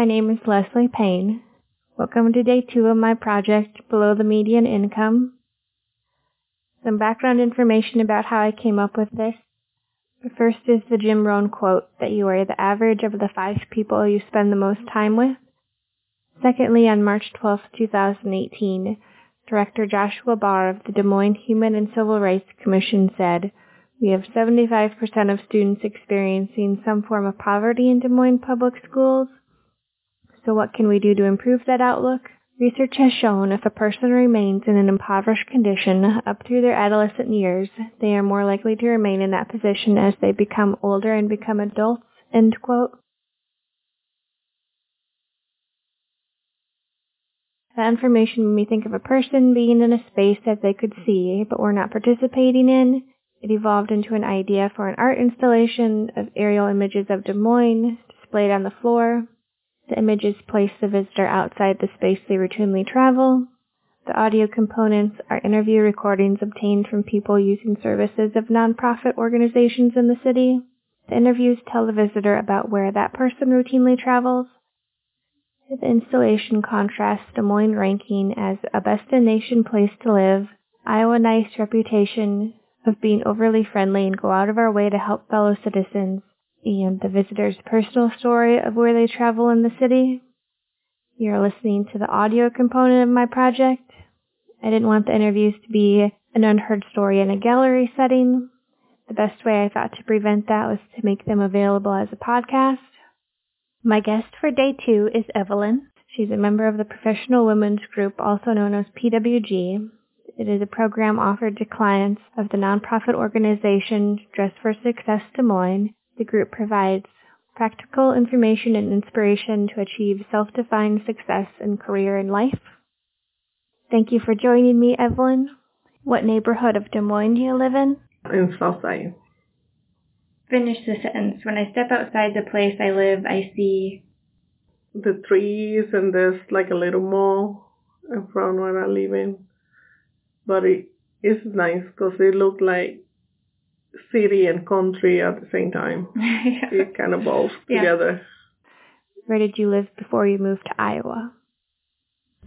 My name is Leslie Payne. Welcome to day two of my project, Below the Median Income. Some background information about how I came up with this. The first is the Jim Rohn quote that you are the average of the five people you spend the most time with. Secondly, on March 12, 2018, Director Joshua Barr of the Des Moines Human and Civil Rights Commission said, we have 75% of students experiencing some form of poverty in Des Moines public schools. So what can we do to improve that outlook? Research has shown if a person remains in an impoverished condition up through their adolescent years, they are more likely to remain in that position as they become older and become adults. End quote. That information made me think of a person being in a space that they could see but were not participating in. It evolved into an idea for an art installation of aerial images of Des Moines displayed on the floor. The images place the visitor outside the space they routinely travel. The audio components are interview recordings obtained from people using services of nonprofit organizations in the city. The interviews tell the visitor about where that person routinely travels. The installation contrasts Des Moines ranking as a best-in-nation place to live, Iowa Nice reputation of being overly friendly and go out of our way to help fellow citizens, and the visitor's personal story of where they travel in the city. You're listening to the audio component of my project. I didn't want the interviews to be an unheard story in a gallery setting. The best way I thought to prevent that was to make them available as a podcast. My guest for day two is Evelyn. She's a member of the Professional Women's Group, also known as PWG, it is a program offered to clients of the nonprofit organization Dress for Success Des Moines. The group provides practical information and inspiration to achieve self-defined success in career and life. Thank you for joining me, Evelyn. What neighborhood of Des Moines do you live in? In Southside. Finish the sentence. When I step outside the place I live, I see the trees and there's like a little mall in front where I live in but it is nice because it looked like city and country at the same time. yeah. It kind of both yeah. together. Where did you live before you moved to Iowa?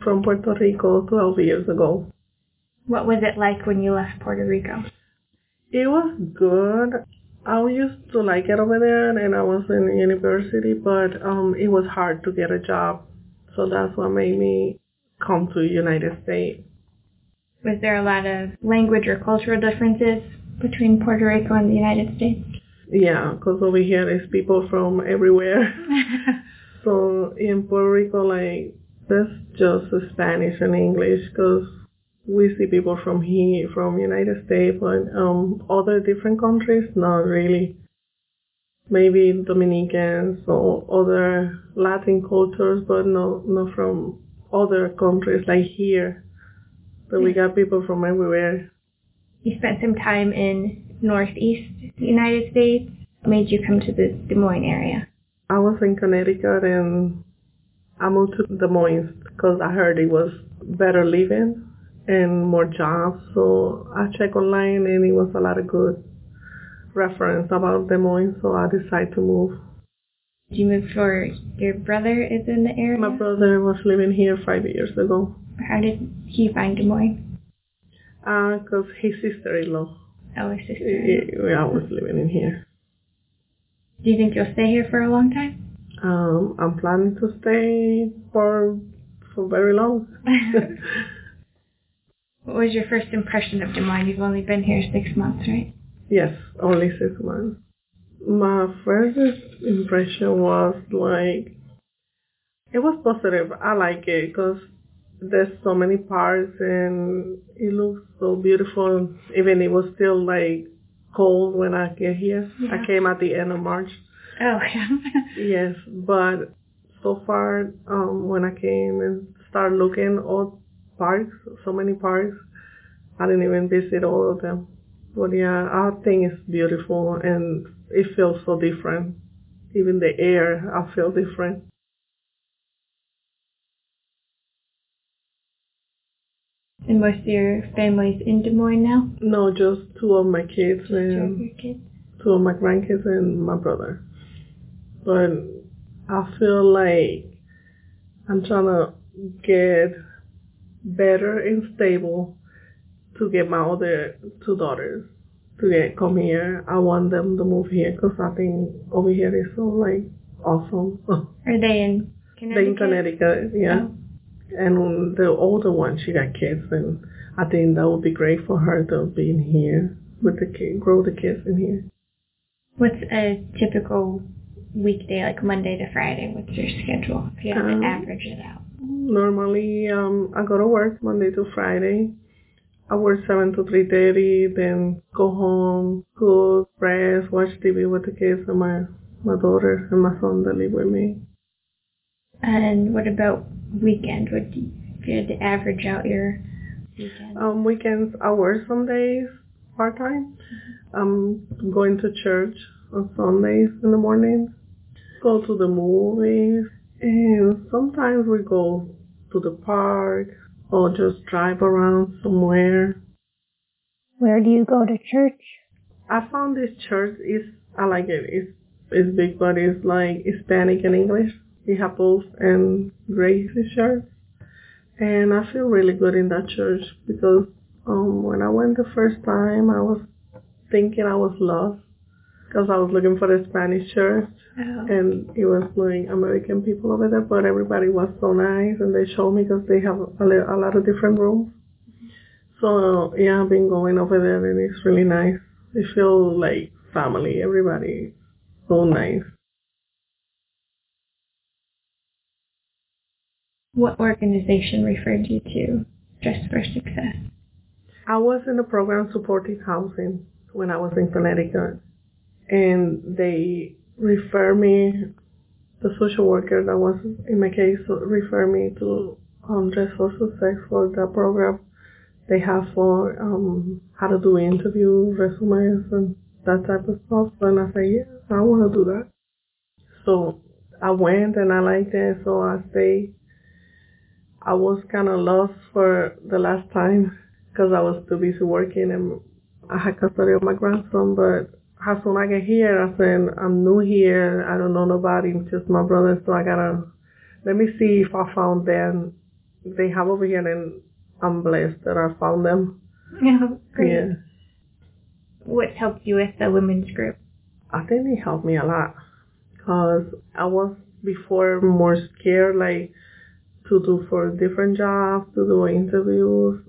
From Puerto Rico 12 years ago. What was it like when you left Puerto Rico? It was good. I used to like it over there and I was in university, but um, it was hard to get a job. So that's what made me come to United States. Was there a lot of language or cultural differences between Puerto Rico and the United States? Yeah, because over here there's people from everywhere. so in Puerto Rico, like, that's just Spanish and English because we see people from here, from United States, but um, other different countries, not really. Maybe Dominicans or other Latin cultures, but no, not from other countries like here. So we got people from everywhere. You spent some time in Northeast United States. What made you come to the Des Moines area? I was in Connecticut and I moved to Des Moines because I heard it was better living and more jobs. So I checked online and it was a lot of good reference about Des Moines. So I decided to move. Did you move for your brother is in the area? My brother was living here five years ago. How did he find Des Moines? Uh, cause his sister-in-law. Oh, his sister. Yeah, I was living in here. Do you think you'll stay here for a long time? Um, I'm planning to stay for for very long. what was your first impression of Des Moines? You've only been here six months, right? Yes, only six months. My first impression was like it was positive. I like it because there's so many parks and it looks so beautiful. Even it was still like cold when I get here. Yeah. I came at the end of March. Oh yeah. yes, but so far um when I came and started looking all parks, so many parks, I didn't even visit all of them. But yeah, I think it's beautiful and it feels so different. Even the air, I feel different. And most of your family's in Des Moines now? No, just two of my kids just and two of your kids. Two of my grandkids and my brother. But I feel like I'm trying to get better and stable to get my other two daughters to get come here. I want them to move here because I think over here is so like awesome. Are they in Connecticut? They in Connecticut, yeah. Oh. And the older one, she got kids, and I think that would be great for her to be in here with the kid, grow the kids in here. What's a typical weekday, like Monday to Friday? What's your schedule? If you have Um, to average it out. Normally, um, I go to work Monday to Friday. I work seven to three thirty, then go home, cook, rest, watch TV with the kids and my my daughter and my son that live with me. And what about weekend? What do you, if you had to average out your weekend? Um, weekends I work some days part time. I'm going to church on Sundays in the morning. Go to the movies, and sometimes we go to the park or just drive around somewhere. Where do you go to church? I found this church is I like it. It's it's big, but it's like Hispanic and English. We have both and Grace church, and I feel really good in that church because um when I went the first time, I was thinking I was lost because I was looking for the Spanish church, Oh. and it was like American people over there, but everybody was so nice, and they showed me because they have a, li- a lot of different rooms. So yeah, I've been going over there, and it's really nice. I feel like family. Everybody so nice. What organization referred you to Dress for Success? I was in a program supporting housing when I was in Connecticut, and they refer me. The social worker that was in my case refer me to um, Dress for Success for the program they have for um, how to do interviews, resumes, and that type of stuff. And I said, yeah, I want to do that. So I went and I liked it, so I stayed. I was kind of lost for the last time because I was too busy working and I had custody of my grandson. But as soon as I get here, I said, I'm new here. I don't know nobody, just my brother. So I gotta, let me see if I found them. They have over here and I'm blessed that I found them. Oh, great. Yeah. What helped you with the women's group? I think it helped me a lot because I was before more scared, like to do for different jobs, to do interviews,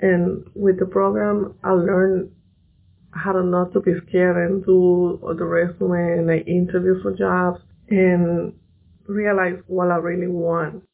and with the program, I learned how to not to be scared and do the resume and like interview for jobs and realize what I really want.